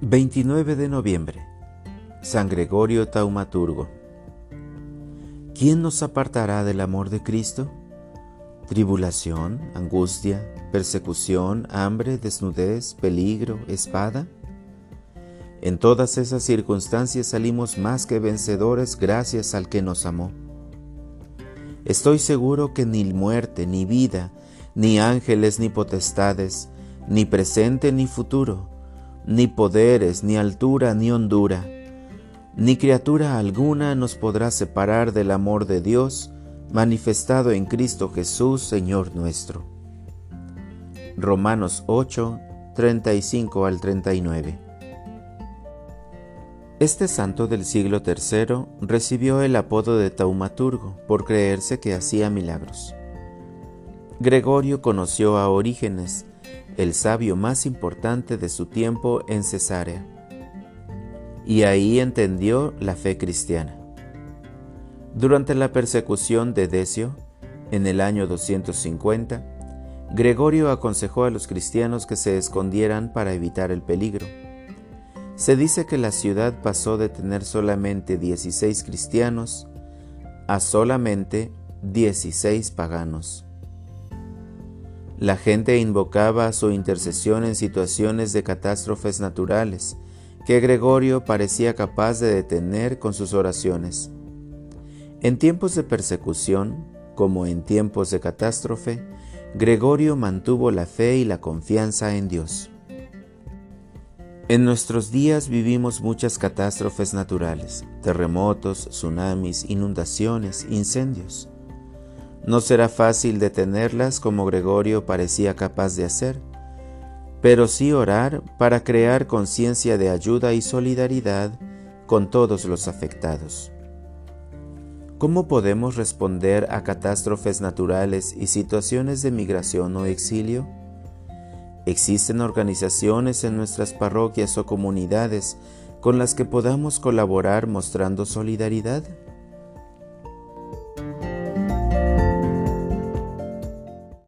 29 de noviembre. San Gregorio Taumaturgo. ¿Quién nos apartará del amor de Cristo? ¿Tribulación, angustia, persecución, hambre, desnudez, peligro, espada? En todas esas circunstancias salimos más que vencedores gracias al que nos amó. Estoy seguro que ni muerte, ni vida, ni ángeles, ni potestades, ni presente, ni futuro, ni poderes, ni altura, ni hondura, ni criatura alguna nos podrá separar del amor de Dios manifestado en Cristo Jesús, Señor nuestro. Romanos 8, 35 al 39. Este santo del siglo III recibió el apodo de taumaturgo por creerse que hacía milagros. Gregorio conoció a Orígenes, el sabio más importante de su tiempo en Cesarea. Y ahí entendió la fe cristiana. Durante la persecución de Decio, en el año 250, Gregorio aconsejó a los cristianos que se escondieran para evitar el peligro. Se dice que la ciudad pasó de tener solamente 16 cristianos a solamente 16 paganos. La gente invocaba su intercesión en situaciones de catástrofes naturales, que Gregorio parecía capaz de detener con sus oraciones. En tiempos de persecución, como en tiempos de catástrofe, Gregorio mantuvo la fe y la confianza en Dios. En nuestros días vivimos muchas catástrofes naturales, terremotos, tsunamis, inundaciones, incendios. No será fácil detenerlas como Gregorio parecía capaz de hacer, pero sí orar para crear conciencia de ayuda y solidaridad con todos los afectados. ¿Cómo podemos responder a catástrofes naturales y situaciones de migración o exilio? ¿Existen organizaciones en nuestras parroquias o comunidades con las que podamos colaborar mostrando solidaridad?